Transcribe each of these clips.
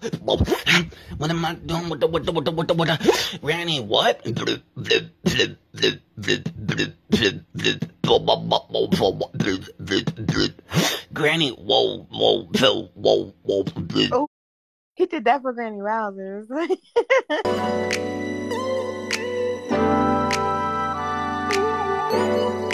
What am I doing with the with the with the with the with the Granny? What? Granny, whoa, whoa, whoa, whoa, whoa. Oh, he did that for Granny Wowzers.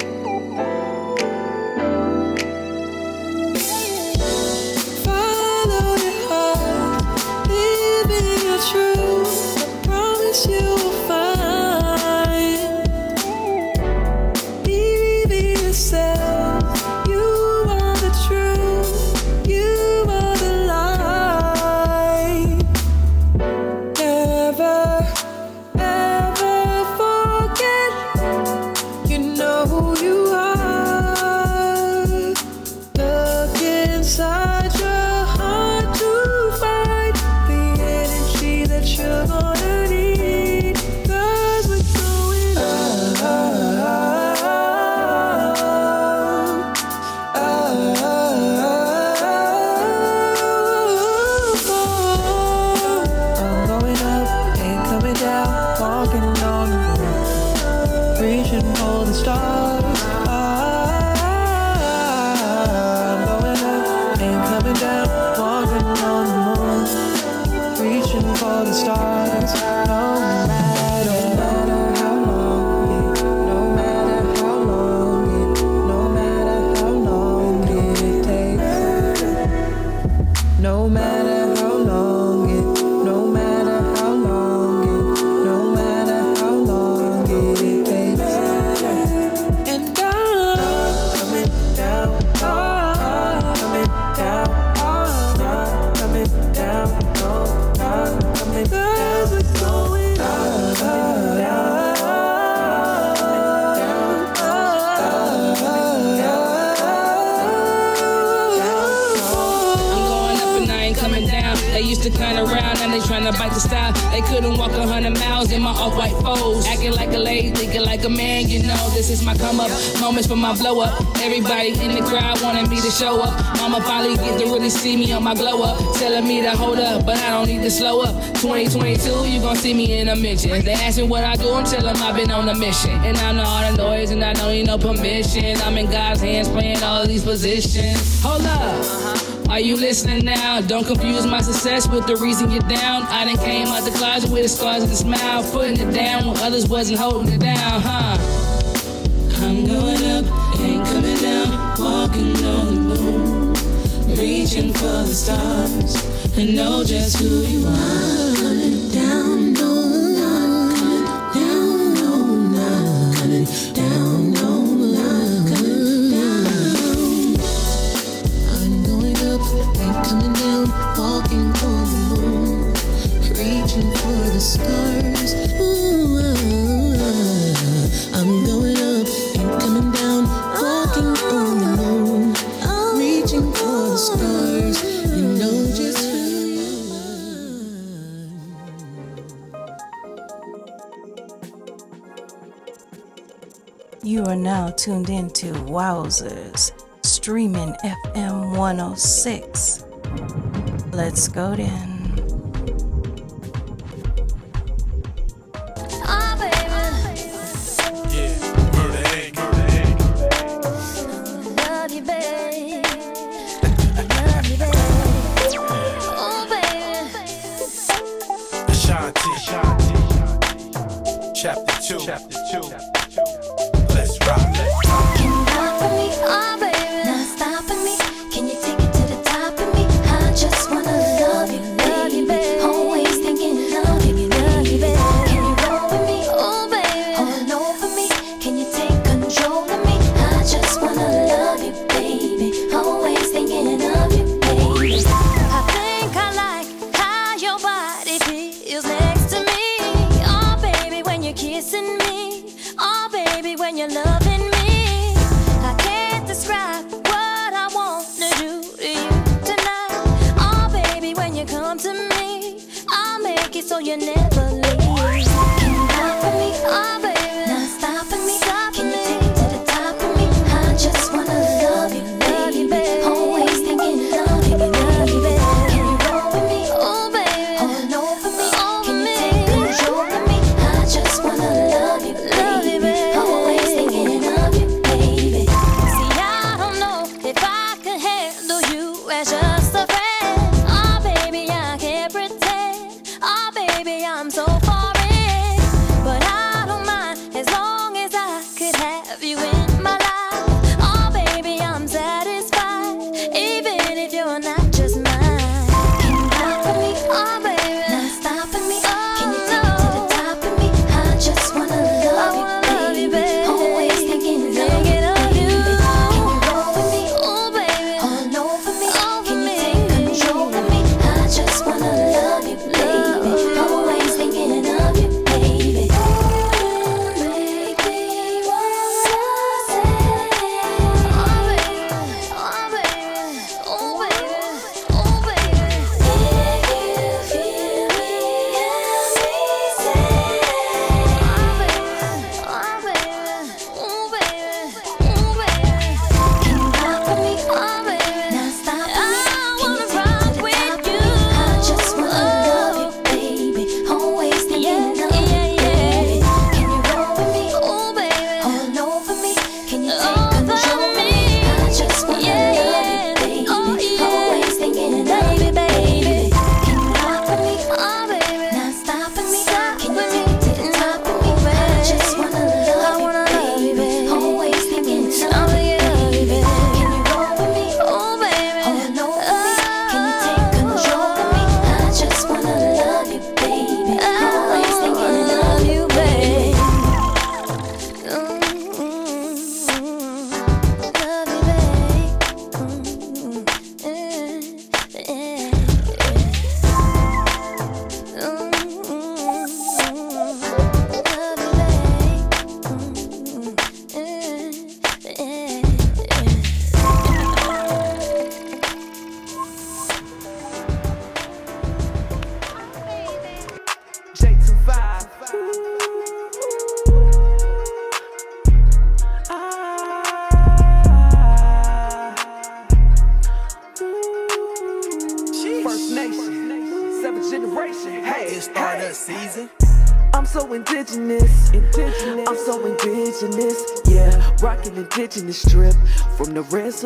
they tryna bite the style. They couldn't walk a hundred miles in my off-white foes. Acting like a lady, thinking like a man, you know. This is my come up, moments for my blow up. Everybody in the crowd wanted me to show up. Mama finally get to really see me on my glow up. Telling me to hold up, but I don't need to slow up. 2022, you gon' see me in a mention. They ask me what I do, I'm telling them I've been on a mission. And I know all the noise and I don't need no permission. I'm in God's hands playing all these positions. Hold up. Are you listening now? Don't confuse my success with the reason you're down. I done came out the closet with the scars and the smile, putting it down when others wasn't holding it down, huh? I'm going up, ain't coming down, walking on the moon, reaching for the stars, and know just who you are. Stars. Ooh, I'm going up, coming down, walking on the moon, reaching for the stars. You know just who you You are now tuned into Wowzers, streaming FM 106. Let's go then.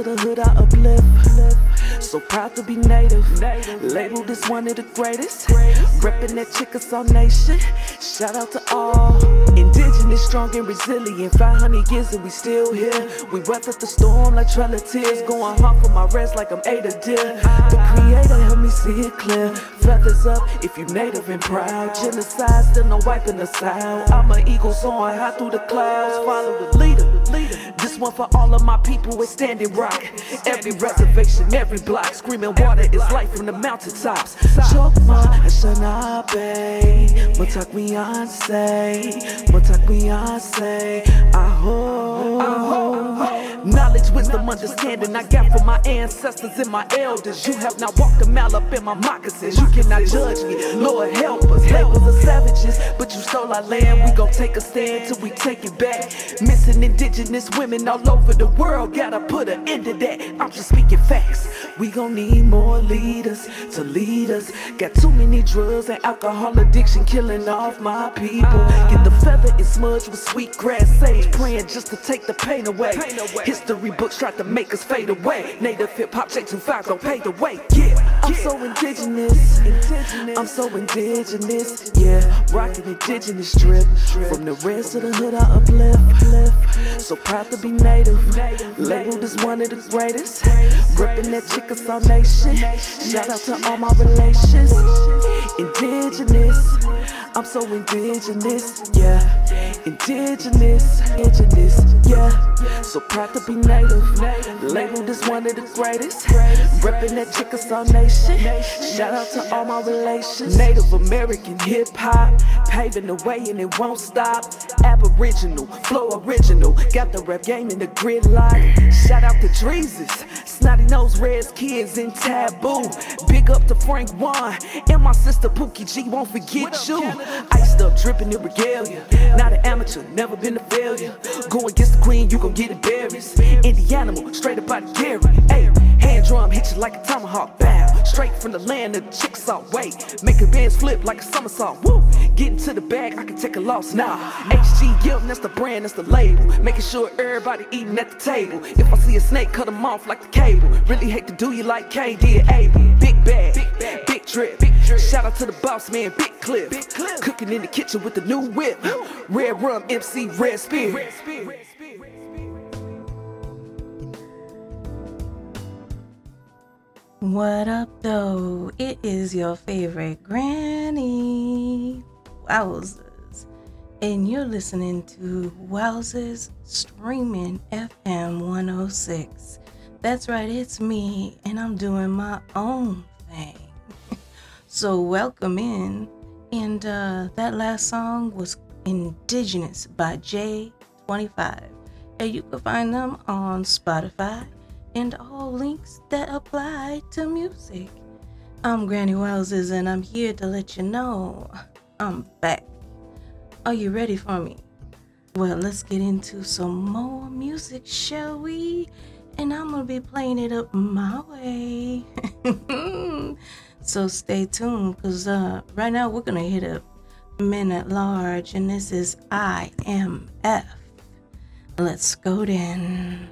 The the hood, I uplift. So proud to be native. Labeled as one of the greatest. Reppin' that Chickasaw Nation. Shout out to all. Indigenous, strong and resilient. 500 years and we still here. We weathered the storm like of tears. Going hard for my rest like I'm Ada Deer. The creator help me see it clear. Feathers up if you native and proud. Genocide, still no wiping us out. I'm an eagle soaring high through the clouds. Follow the leader. This one for all of my people with Standing Rock. Every reservation, every block. Screaming water is life from the mountaintops. Chokma, Anishinaabe. Mitakuye Oyasin. Mitakuye Oyasin. Aho. Knowledge, wisdom, understanding I got from my ancestors and my elders. You have not walk a mile up in my moccasins. You cannot judge me. Lord help us. Labels are savages, but you stole our land. We gon' take a stand till we take it back. Missing indigenous women all over the world. Gotta put an end to that. I'm just speaking facts. We gon' need more leaders to lead us. Got too many drugs and alcohol addiction killing off my people. Get the feather and smudge with sweet grass sage. Praying just to take the pain away. History books try to make us fade away. Native hip hop J25 gon' pay the way. I'm so indigenous. I'm so indigenous. Yeah, rockin' indigenous strip. From the rest of the hood, I uplift. So proud to be native. Labeled as one of the greatest. Rippin' that Chickasaw Nation. Shout out to all my relations. Indigenous. I'm so indigenous. Yeah, indigenous. Indigenous. Yeah, so proud to be native. Labeled as one of the greatest. Reppin' that Chickasaw Nation. Shout out to all my relations. Native American hip hop. Paving the way and it won't stop. Aboriginal, flow original. Got the rap game in the gridlock. Shout out to Drezus. Snotty Nose Rez Kids in taboo. Big up to Frank Waln. And my sister Pookie G won't forget you. Iced up, dripping in regalia. Not an amateur, never been a failure. Go against the queen, you gon' get it berries. Indie animal, straight up out of Gary. Hey, hand drum hit you like a tomahawk. Bow, straight from the land of the Chickasaw. Wait, make a bands flip like a somersault. Woo, getting to the bag, I can take a loss now. HG Gilm, that's the brand, that's the label. Making sure everybody eating at the table. If I see a snake, cut 'em off like the cable. Really hate to do you like K did Abel. Big bag, big drip. Shout out to the boss man, Big Cliff. Cooking in the kitchen with the new whip. Red rum, MC, Red Spirit. What up, though? It is your favorite granny, Wowzers, and you're listening to Wowzers Streaming FM 106. That's right, it's me, and I'm doing my own thing. so, welcome in. And uh, that last song was Indigenous by J25. And you can find them on Spotify and all links that apply to music. I'm Granny Wowzers and I'm here to let you know I'm back. Are you ready for me? Well, let's get into some more music, shall we? And I'm gonna be playing it up my way. so stay tuned because uh, right now we're gonna hit up Men at Large, and this is IMF. Let's go then.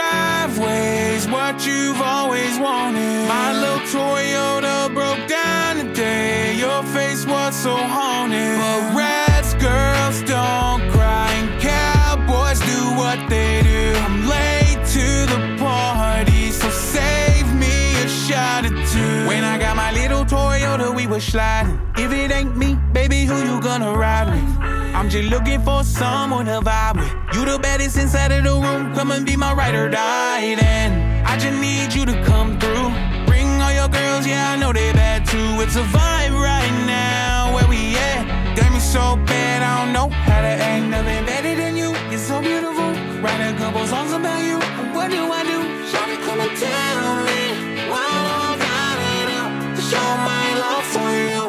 driveway's what you've always wanted. My little Toyota broke down today. Your face was so haunted. But rats, girls don't cry, and cowboys do what they do. I'm late to the party, so save me a shot or two. When I got my little Toyota, we were sliding. If it ain't me, baby, who you gonna ride with? I'm just looking for someone to vibe with. You the baddest inside of the room. Come and be my ride or die. Then I just need you to come through. Bring all your girls, yeah, I know they bad too. It's a vibe right now where we at. Got me so bad, I don't know how to act. Nothing better than you. You're so beautiful. Write a couple songs about you. What do I do? Shawty, come and tell me why I got it up to show my love for you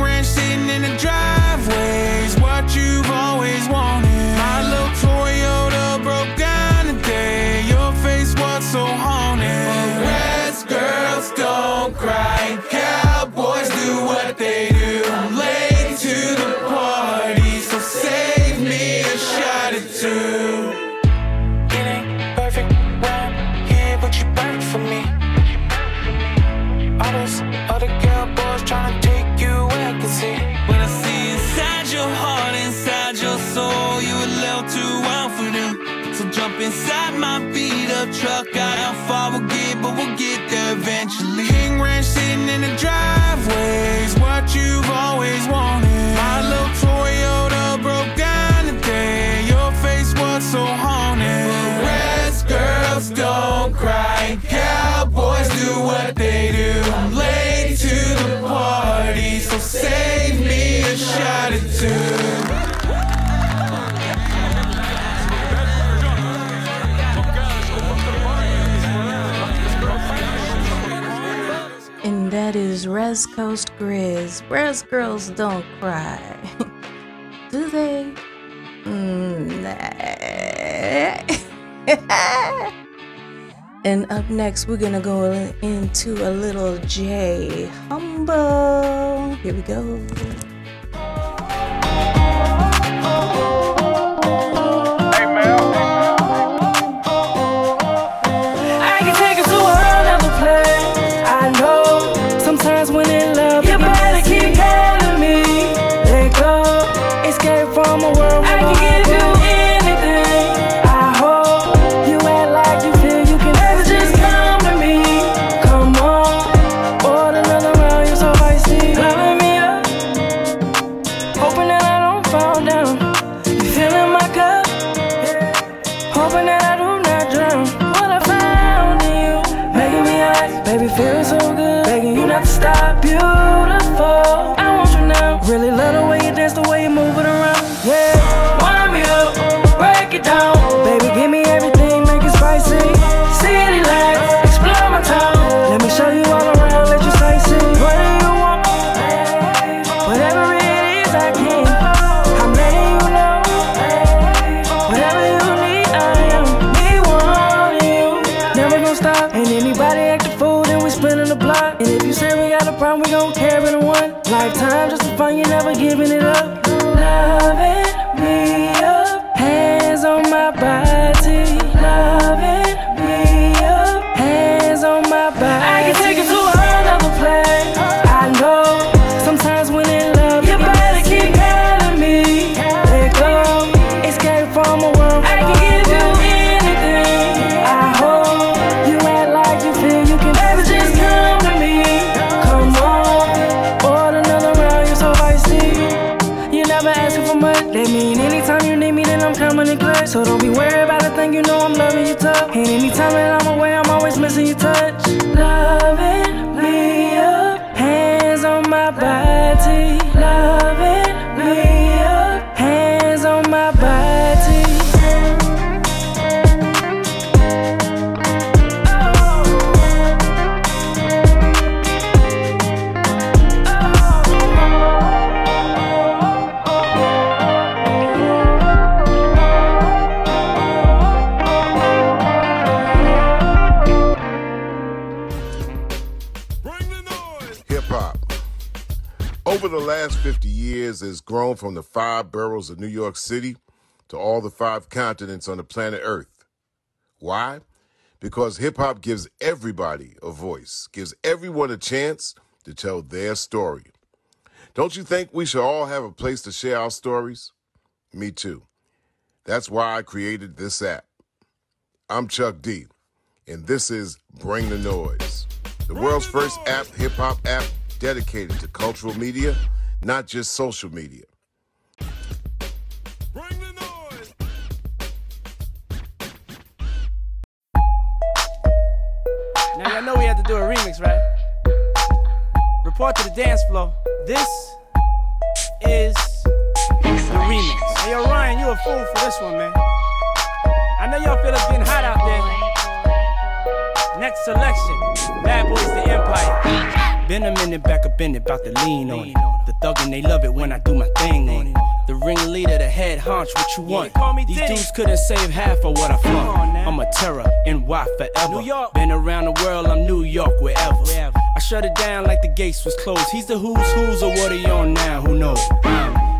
ranch sitting in the driveway is what you've always wanted. inside my beat up truck. I am far we'll get, but we'll get there eventually. King Ranch sitting in the drive. West Coast Grizz. Breast girls don't cry. Do they? And up next, we're gonna go into a little J Humble. Here we go. time just to find you never giving it up. Loving me up, hands on my body. Last 50 years, has grown from the five boroughs of New York City to all the five continents on the planet Earth. Why? Because hip hop gives everybody a voice, gives everyone a chance to tell their story. Don't you think we should all have a place to share our stories? Me too. That's why I created this app. I'm Chuck D, and this is Bring the Noise, the world's first app, hip hop app dedicated to cultural media, not just social media. Now y'all know we had to do a remix, right? Report to the dance floor. This is the remix. Hey yo, Ryan, you a fool for this one, man. I know y'all feel it's getting hot out there. Next selection, Bad Boys the Empire. Been a minute back up in it, about to lean on it. The thuggin' they love it when I do my thing on it. The ringleader, the head honch, what you want? These dudes couldn't save half of what I flaunt. I'm a terror, NY forever. New York. Been around the world, I'm New York, wherever. I shut it down like the gates was closed. He's the who's who's or what are you on now? Who knows?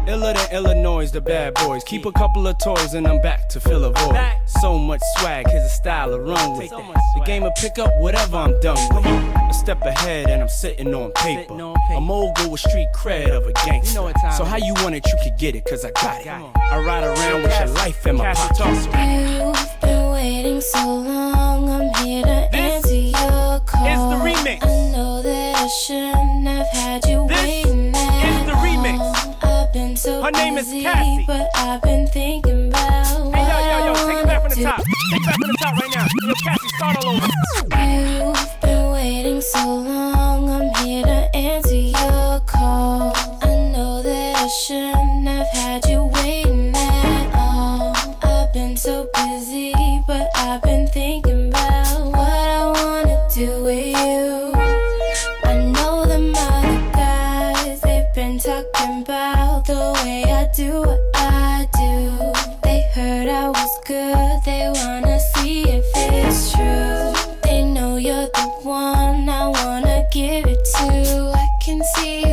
I'm iller than Illinois, the bad boys. Keep a couple of toys and I'm back to fill a void. So much swag, here's a style to run with. The game will pick up whatever I'm done with. A step ahead and I'm sitting on paper. A mogul with street cred of a gangster. So how you want it, you can get it, cause I got it. I ride around with your life in my pocket. You've been waiting so long, I'm here to answer your call. is the remix. I know that I shouldn't Her name is Cassie. but I've been thinking about Hey, yo, yo, yo, take it back from the top. Take it back from the top right now. Yo, Cassie, start all over. You've been waiting so long, can see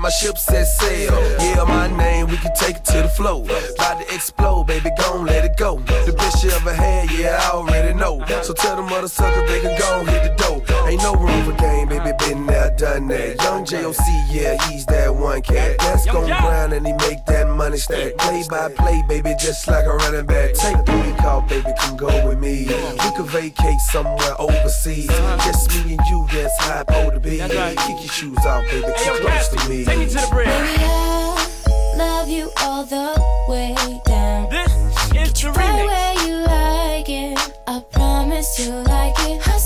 my ship set sail. Yeah, my name, we can take it to the flow. About to explode, baby, gon' let it go. The best you ever had, yeah, I already know. So tell them other suckers they can go hit the dough. Ain't no room for game, baby, been there, done that. Yung Joc, yeah, he's that one. one cat. That's gon' grind and he make that money stack. Play by play, baby, just like a running back. Take the week off, baby, come go with me. We could vacate somewhere overseas. Uh-huh. Just me and you, that's how I'm to be. Kick your shoes off, baby, too close to me. Take me to the bridge. Baby, I love you all the way down. This is the Right where you like it. I promise you like it.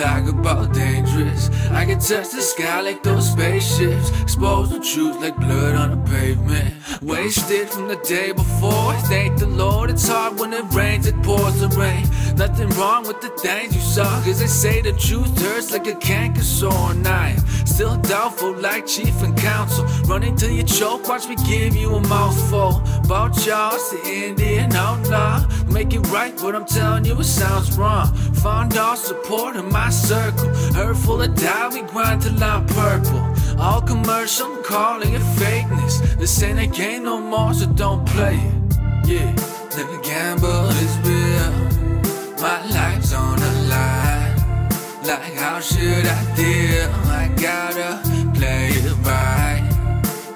Talk about dangerous. I can touch the sky like those spaceships. Expose the truth like blood on the pavement. Wasted from the day before. Thank the Lord, it's hard when it rains, it pours the rain. Nothing wrong with the things you saw, cause they say the truth hurts like a canker sore. And I am still doubtful, like chief and counsel. Running till you choke, watch me give you a mouthful. About y'all, it's the Indian outlaw. Make it right, but I'm telling you, it sounds wrong. Found all support in my circle. Her full of doubt, we grind till I'm purple. All commercial, I'm calling it fakeness. This ain't a game no more, so don't play it. Yeah, me gamble is real. My life's on the line. Like, how should I deal? I gotta play it right.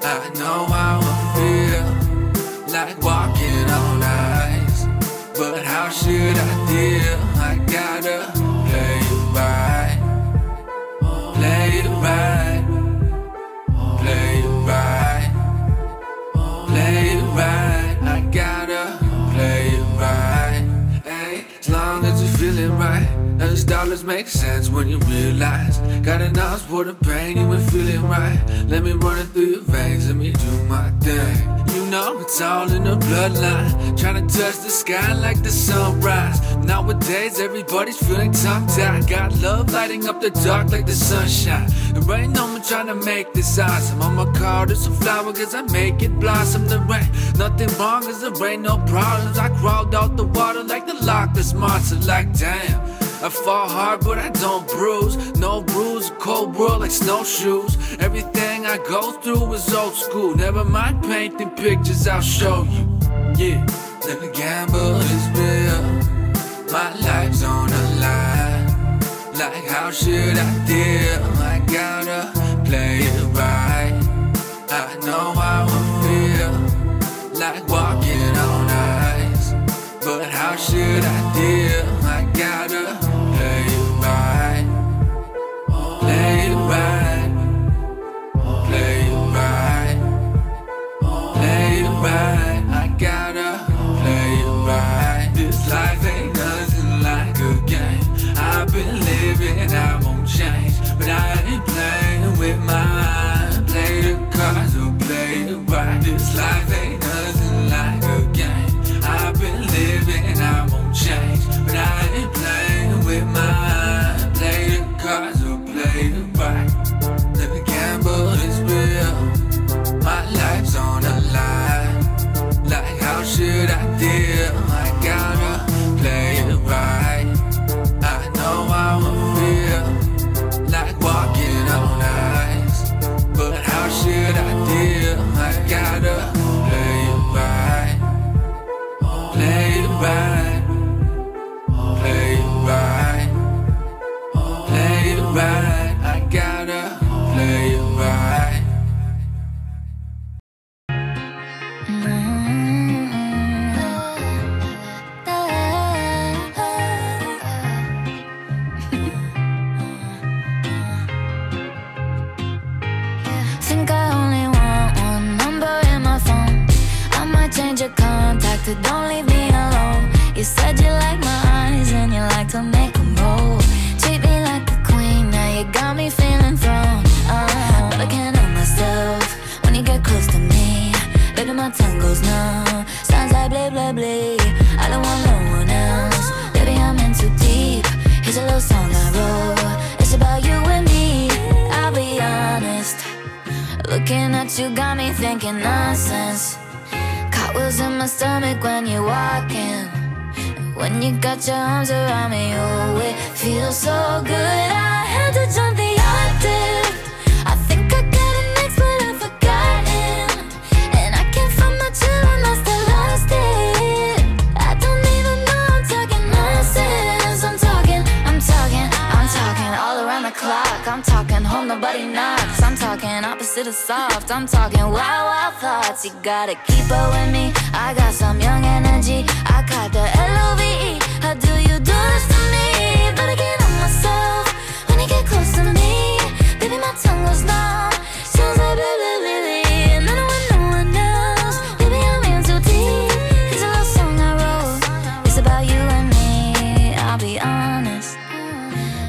I know how I feel. Like walking on ice. But how should I deal? I gotta play it right. Play it right. Those dollars make sense when you realize. Got an ounce for the pain, you ain't feeling right. Let me run it through your veins, let me do my thing. You know it's all in the bloodline. Trying to touch the sky like the sunrise. Nowadays, everybody's feeling tongue tied. Got love lighting up the dark like the sunshine. There ain't no one trying to make this awesome. I'm a card, it's a flower, cause I make it blossom. The ain't nothing wrong, cause there ain't no problems. I crawled out the water like the Loch Ness monster, like damn. I fall hard, but I don't bruise. No bruise, cold world like snowshoes. Everything I go through is old school. Never mind painting pictures, I'll show you. Yeah, let me gamble is real. My life's on the line. Like, how should I deal? I gotta play Looking at you got me thinking nonsense. Cartwheels in my stomach when you're walking. When you got your arms around me, oh, it feels so good. I had to jump opposite of soft. I'm talking wild, wild thoughts. You gotta keep up with me. I got some young energy. I caught the L-O-V-E. How do you do this to me? But I can't help myself when you get close to me. Baby, my tongue goes numb. Sounds like blah, blah, blah, honest.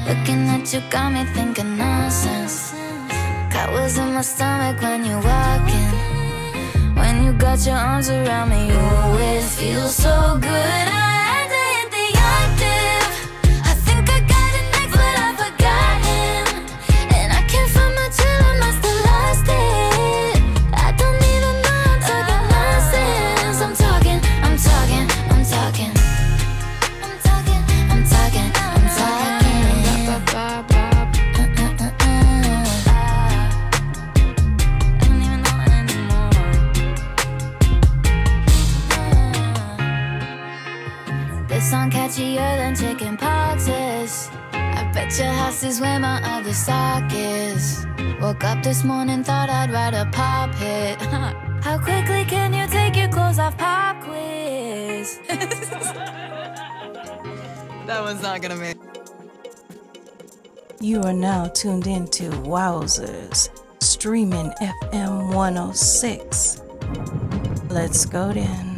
Looking at you got me thinking. Wheels in my stomach when you're walking. When you got your arms around me, you always feel so good. I This song catchier than chicken poxes. I bet your house is where my other sock is. Woke up this morning, thought I'd write a pop hit. How quickly can you take your clothes off? Pop quiz. That one's not gonna make. You are now tuned into Wowzers, streaming FM 106. Let's go then.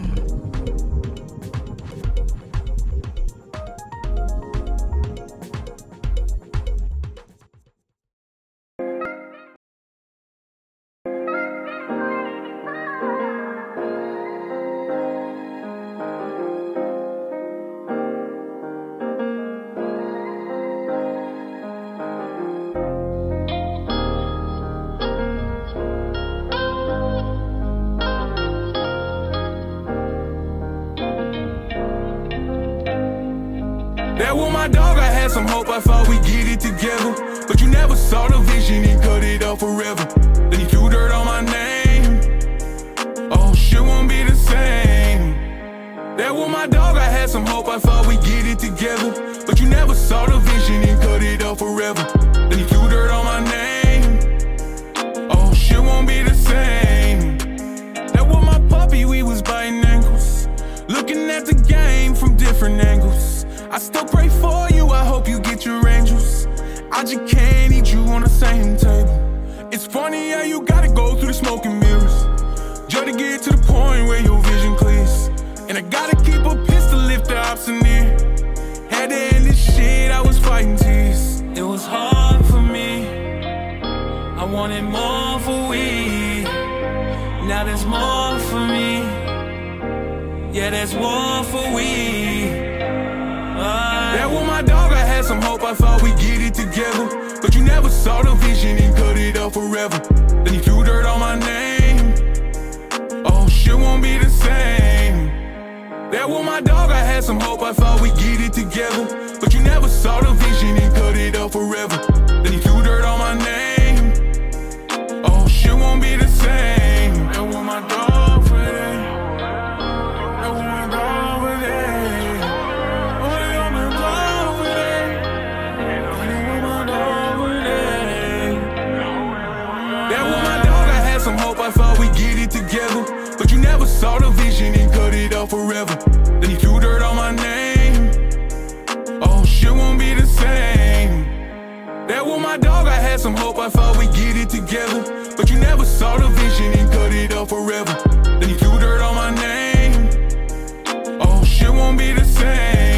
Cut forever. Then he threw dirt on my name. Oh, shit won't be the same. That was my dog, I had some hope, I thought we'd get it together. But you never saw the vision, he cut it off forever. Then he threw dirt on my name. Oh, shit won't be the same. That was my dog off forever. Then he threw dirt on my name. Oh, shit won't be the same. That was my dog, I had some hope, I thought we'd get it together. But you never saw the vision, he cut it off forever. Then he threw dirt on my name. Oh, shit won't be the same.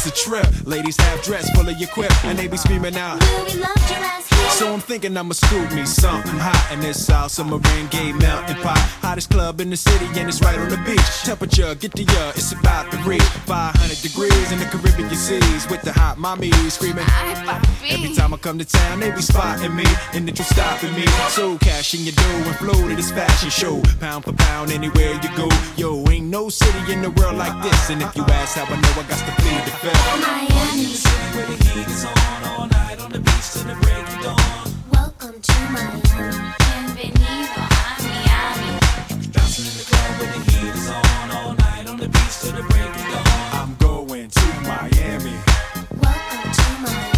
It's a trip. Ladies have dress full of your quip, and they be screaming out. Will we love your ass here? So I'm thinking I'ma scoop me something hot in this South Submarine Gay melting pot. Hottest club in the city, and it's right on the beach. Temperature, get the uh, it's about to reach 500 degrees in the Caribbean seas with the hot mommy screaming. Every time I come to town, they be spotting me, and they just stopping me. So cash in your dough and flow to this fashion show. Pound for pound, anywhere you go. Yo, ain't no city in the world like this. And if you ask how I know, I got to plead the fifth. Miami. Where the heat is on all night on the beach till the break of dawn. Welcome to Miami. Bienvenido a Miami. Bouncing in the club where the heat is on all night on the beach till the break of dawn. I'm going to Miami. Welcome to Miami.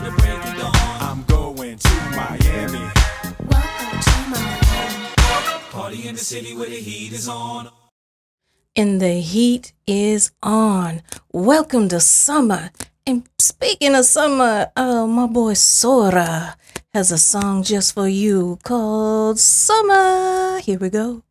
The. Welcome to heat is on. And the heat is on. Welcome to summer. And speaking of summer, uh, my boy Sora has a song just for you called Summer. Here we go.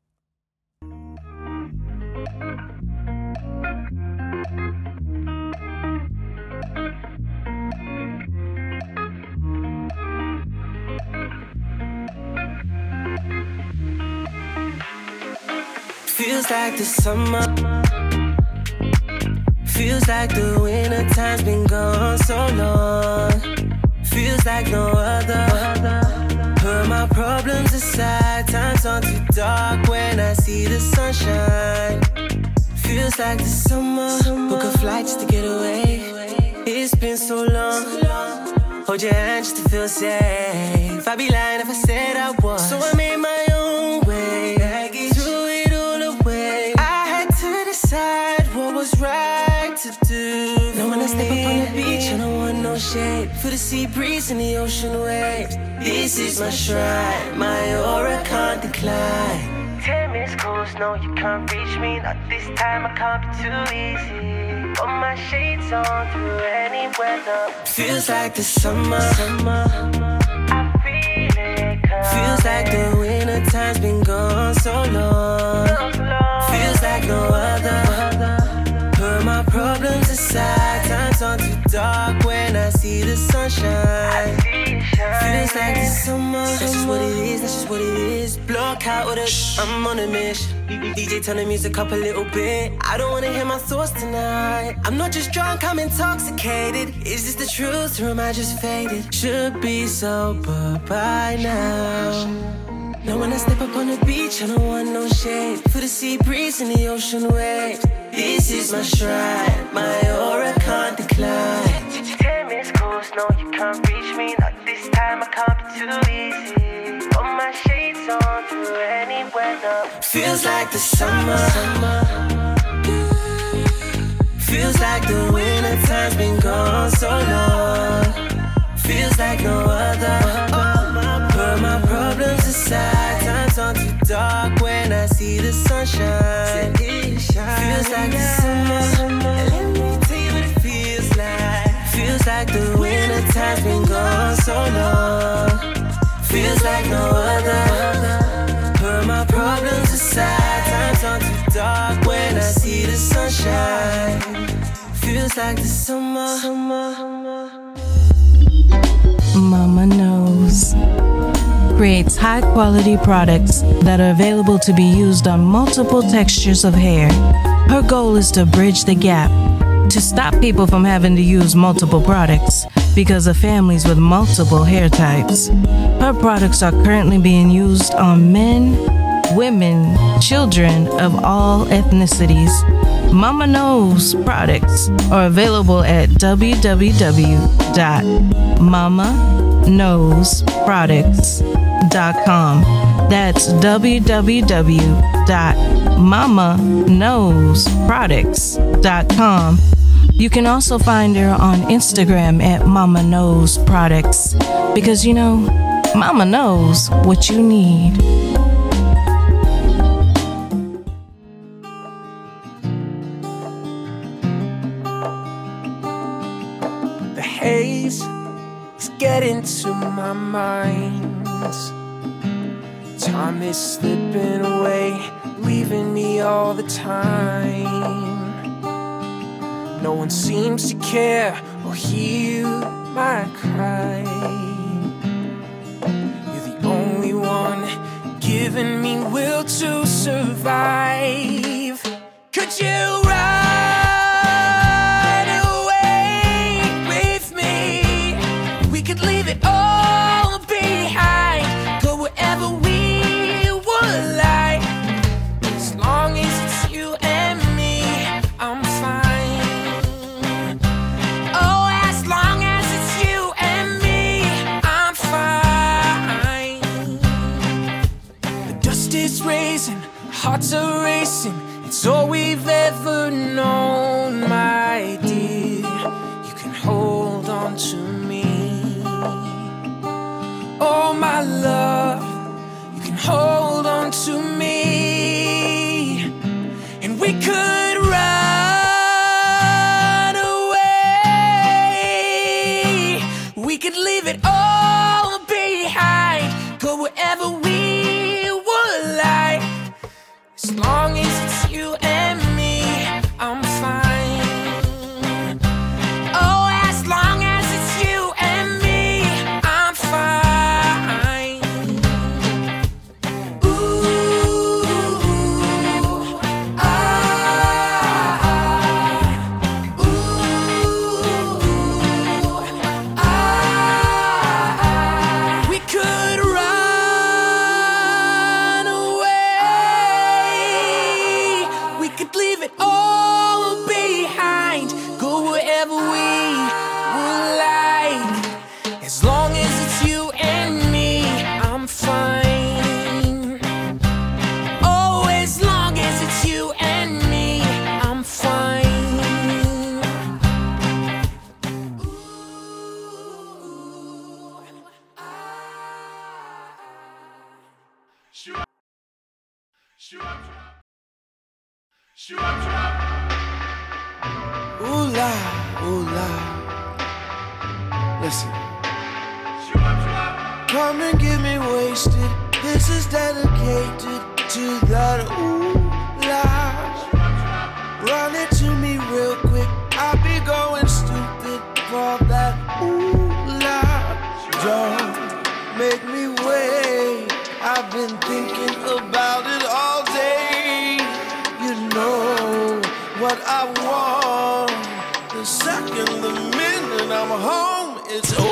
Feels like the summer. Feels like the winter time's been gone so long. Feels like no other. Put my problems aside, times aren't too dark when I see the sunshine. Feels like the summer. Book a flight just to get away. It's been so long. Hold your hand just to feel safe. If I'd be lying if I said I was. So the sea breeze and the ocean waves. This is my shrine, my aura can't decline. Ten minutes close, no, you can't reach me. Not this time, I can't be too easy. Put my shades on through any weather. Feels like the summer. I feel. Feels like the winter time's been gone so long. Feels like no other. Problems aside. Times aren't too dark when I see the sunshine. Feels like the summer. That's just what it is. That's just what it is. Block out with it. I'm on a mission. DJ turn the music up a little bit. I don't wanna hear my thoughts tonight. I'm not just drunk, I'm intoxicated. Is this the truth or am I just faded? Should be sober by now. Now when I step up on the beach, I don't want no shade. For the sea breeze and the ocean waves. This is my shrine, my aura can't decline. Ten minutes close, no, you can't reach me. Not this time, I can't be too easy. Put my shades on through any weather. Feels like the summer. Feels like the winter time's been gone so long. Feels like no other. Put my problems aside. Time's on too dark when I see the sunshine. Feels like the summer. Let me tell you what it feels like. Feels like the winter time's been gone so long. Feels like no other. Put my problems aside. Time's on too dark when I see the sunshine. Feels like the summer. Mama Knows creates high quality products that are available to be used on multiple textures of hair. Her goal is to bridge the gap to stop people from having to use multiple products because of families with multiple hair types. Her products are currently being used on men, women, children of all ethnicities. Mama Knows products are available at www.mamaknowsproducts.com. That's www.mamaknowsproducts.com. You can also find her on Instagram at Mama Knows Products because you know, Mama knows what you need. The haze is getting to my mind. Is slipping away, leaving me all the time. No one seems to care or hear my cry. You're the only one giving me will to survive. Could you ride hearts are racing. It's all we've ever known, my dear. You can hold on to me. Oh, my love, you can hold make me wait. I've been thinking about it all day. You know what I want. The second, the minute I'm home, it's ooh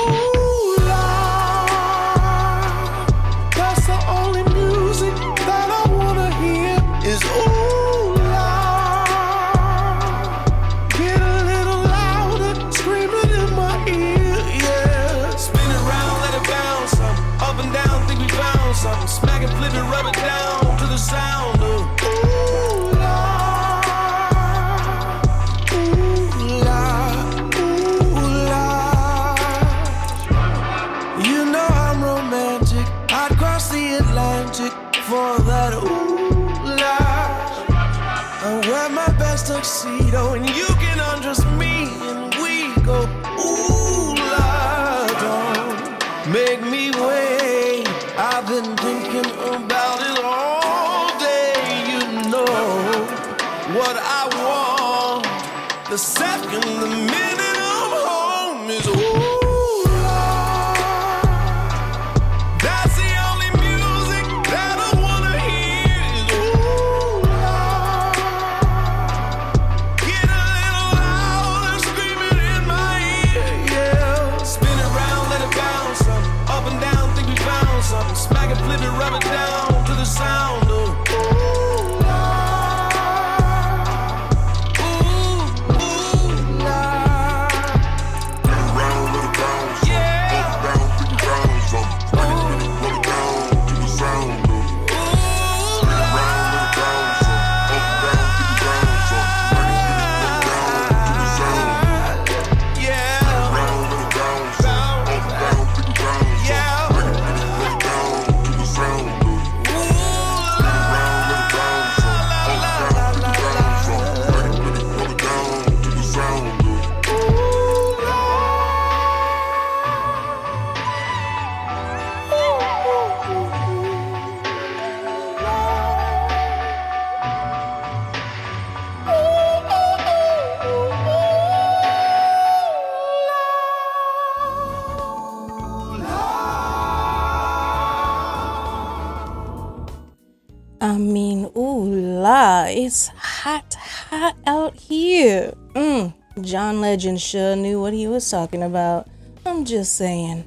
John Legend sure knew what he was talking about. I'm just saying.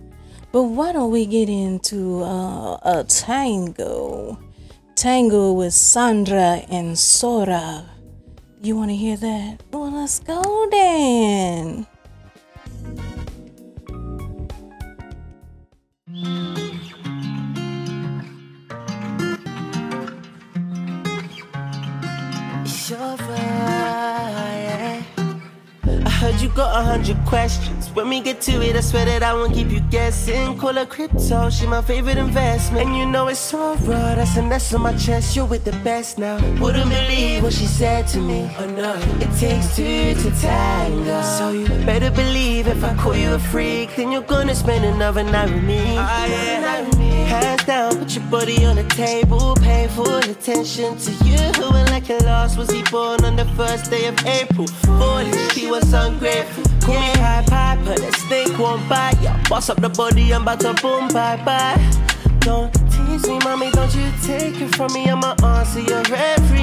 But why don't we get into uh, a tango? Tango with Sandra and Sora. You want to hear that? Well, let's go then. Sure. got a hundred questions. When we get to it, I swear that I won't keep you guessing. Call her crypto, she my favorite investment. And you know it's so raw, that's an nest on my chest. You're with the best now. Wouldn't believe what she said to me. Oh no, it takes two to tango. So you better believe if I call you a freak, then you're gonna spend another night with me. Oh, yeah. Hands down, put your body on the table. Pay full attention to you. And like a loss, was he born on the first day of April? Foolish, he was ungrateful. Call me High but that snake won't bite. Yeah, boss up the body, I'm about to boom, bye bye. Don't tease me, mommy, don't you take it from me. I'm an answer, your every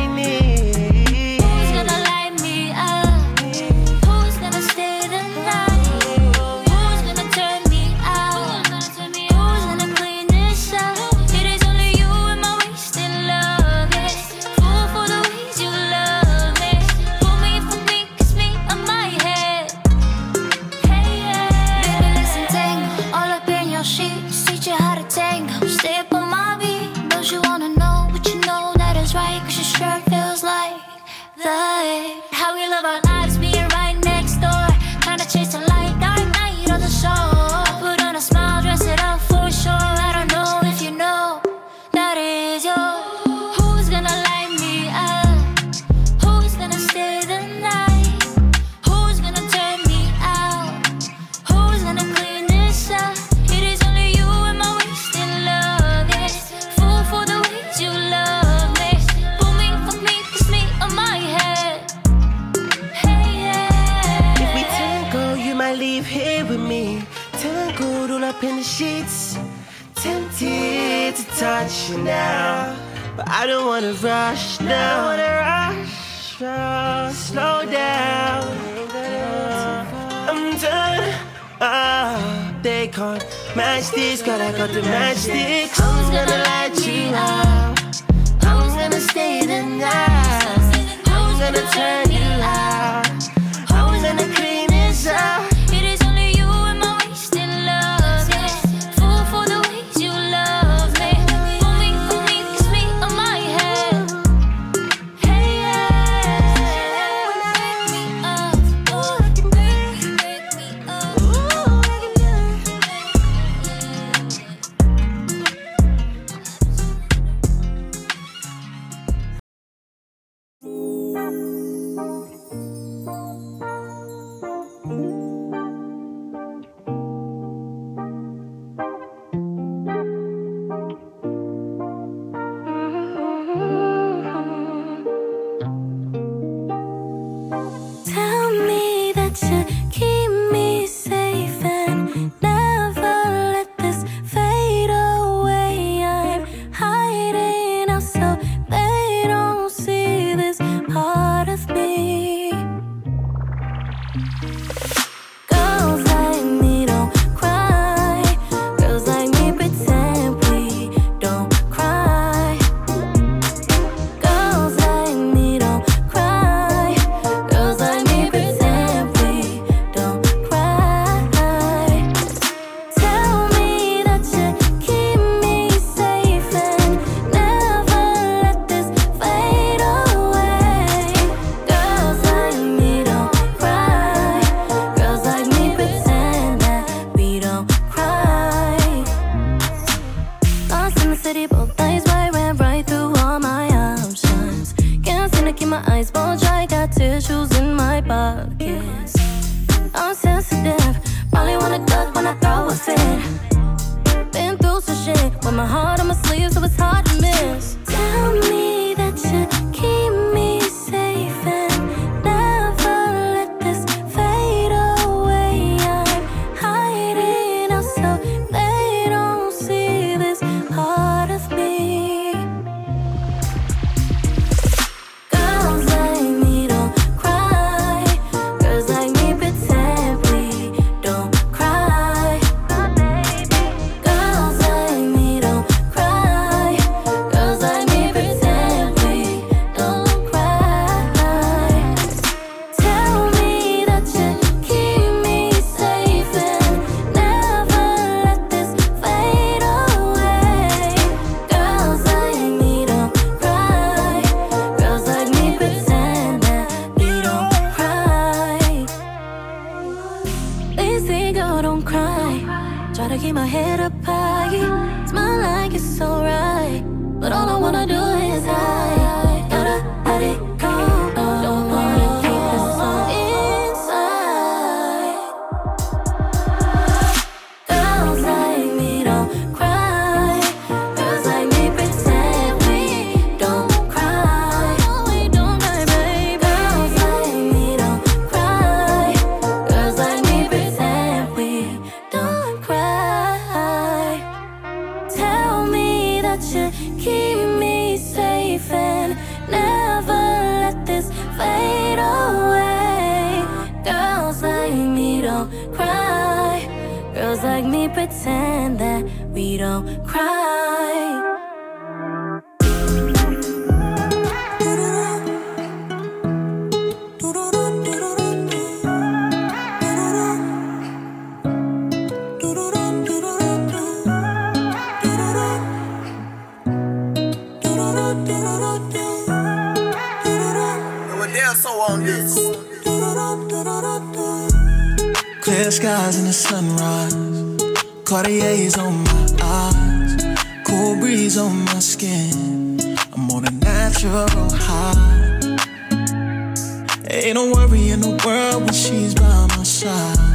Ain't no worry in the world when she's by my side.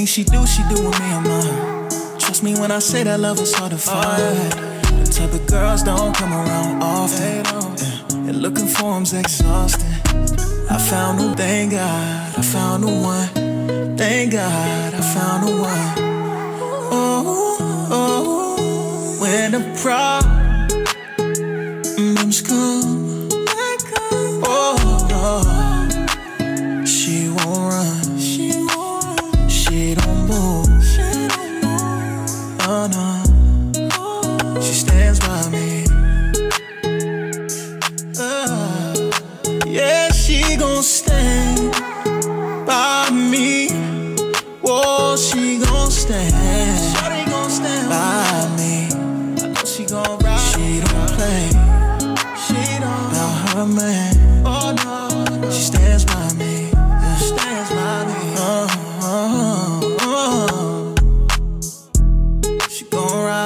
Everything she do, she do with me, I'm. Trust me when I say that love is hard to find. The type of girls don't come around often. Yeah. And looking for them's exhausting. I found the thank God, I found the one. Thank God, I found the one. Oh, oh, when the problem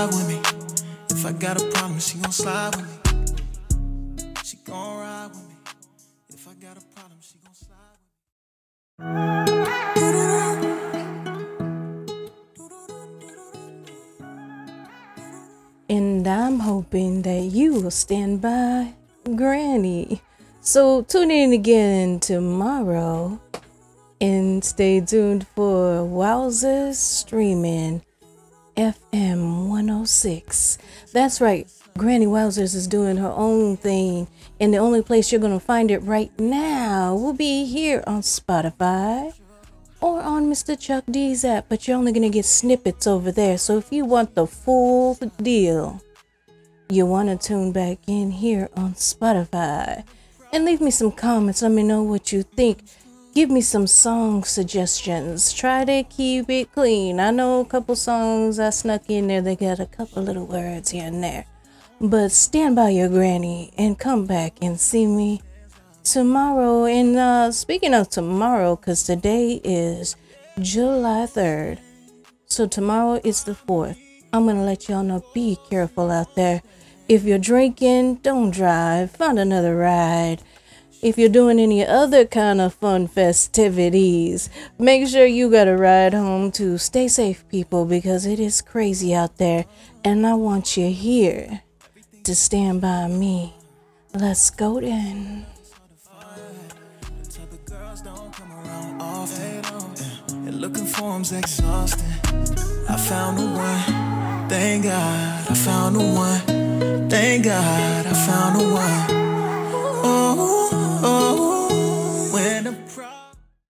ride with me. If I got a problem, she gon' slide with me. She gon' ride with me. If I got a problem, she gon' slide with me. And I'm hoping that you will stand by Granny. So tune in again tomorrow and stay tuned for Wowzers Streaming FM 106. That's right, Granny Wowzers is doing her own thing, and the only place you're going to find it right now will be here on Spotify or on Mr. Chuck D's app, but you're only going to get snippets over there. So if you want the full deal, you want to tune back in here on Spotify and leave me some comments. Let me know what you think. Give me some song suggestions. Try to keep it clean. I know a couple songs I snuck in there, they got a couple little words here and there. But stand by your granny and come back and see me tomorrow. And uh, speaking of tomorrow, because today is July 3rd, so tomorrow is the 4th. I'm going to let y'all know be careful out there. If you're drinking, don't drive, find another ride. If you're doing any other kind of fun festivities, make sure you got a ride home to stay safe, people, because it is crazy out there. And I want you here to stand by me. Let's go then. Looking for him's exhausting. I found the one. Thank God I found the one. Thank God I found the one oh, oh. oh.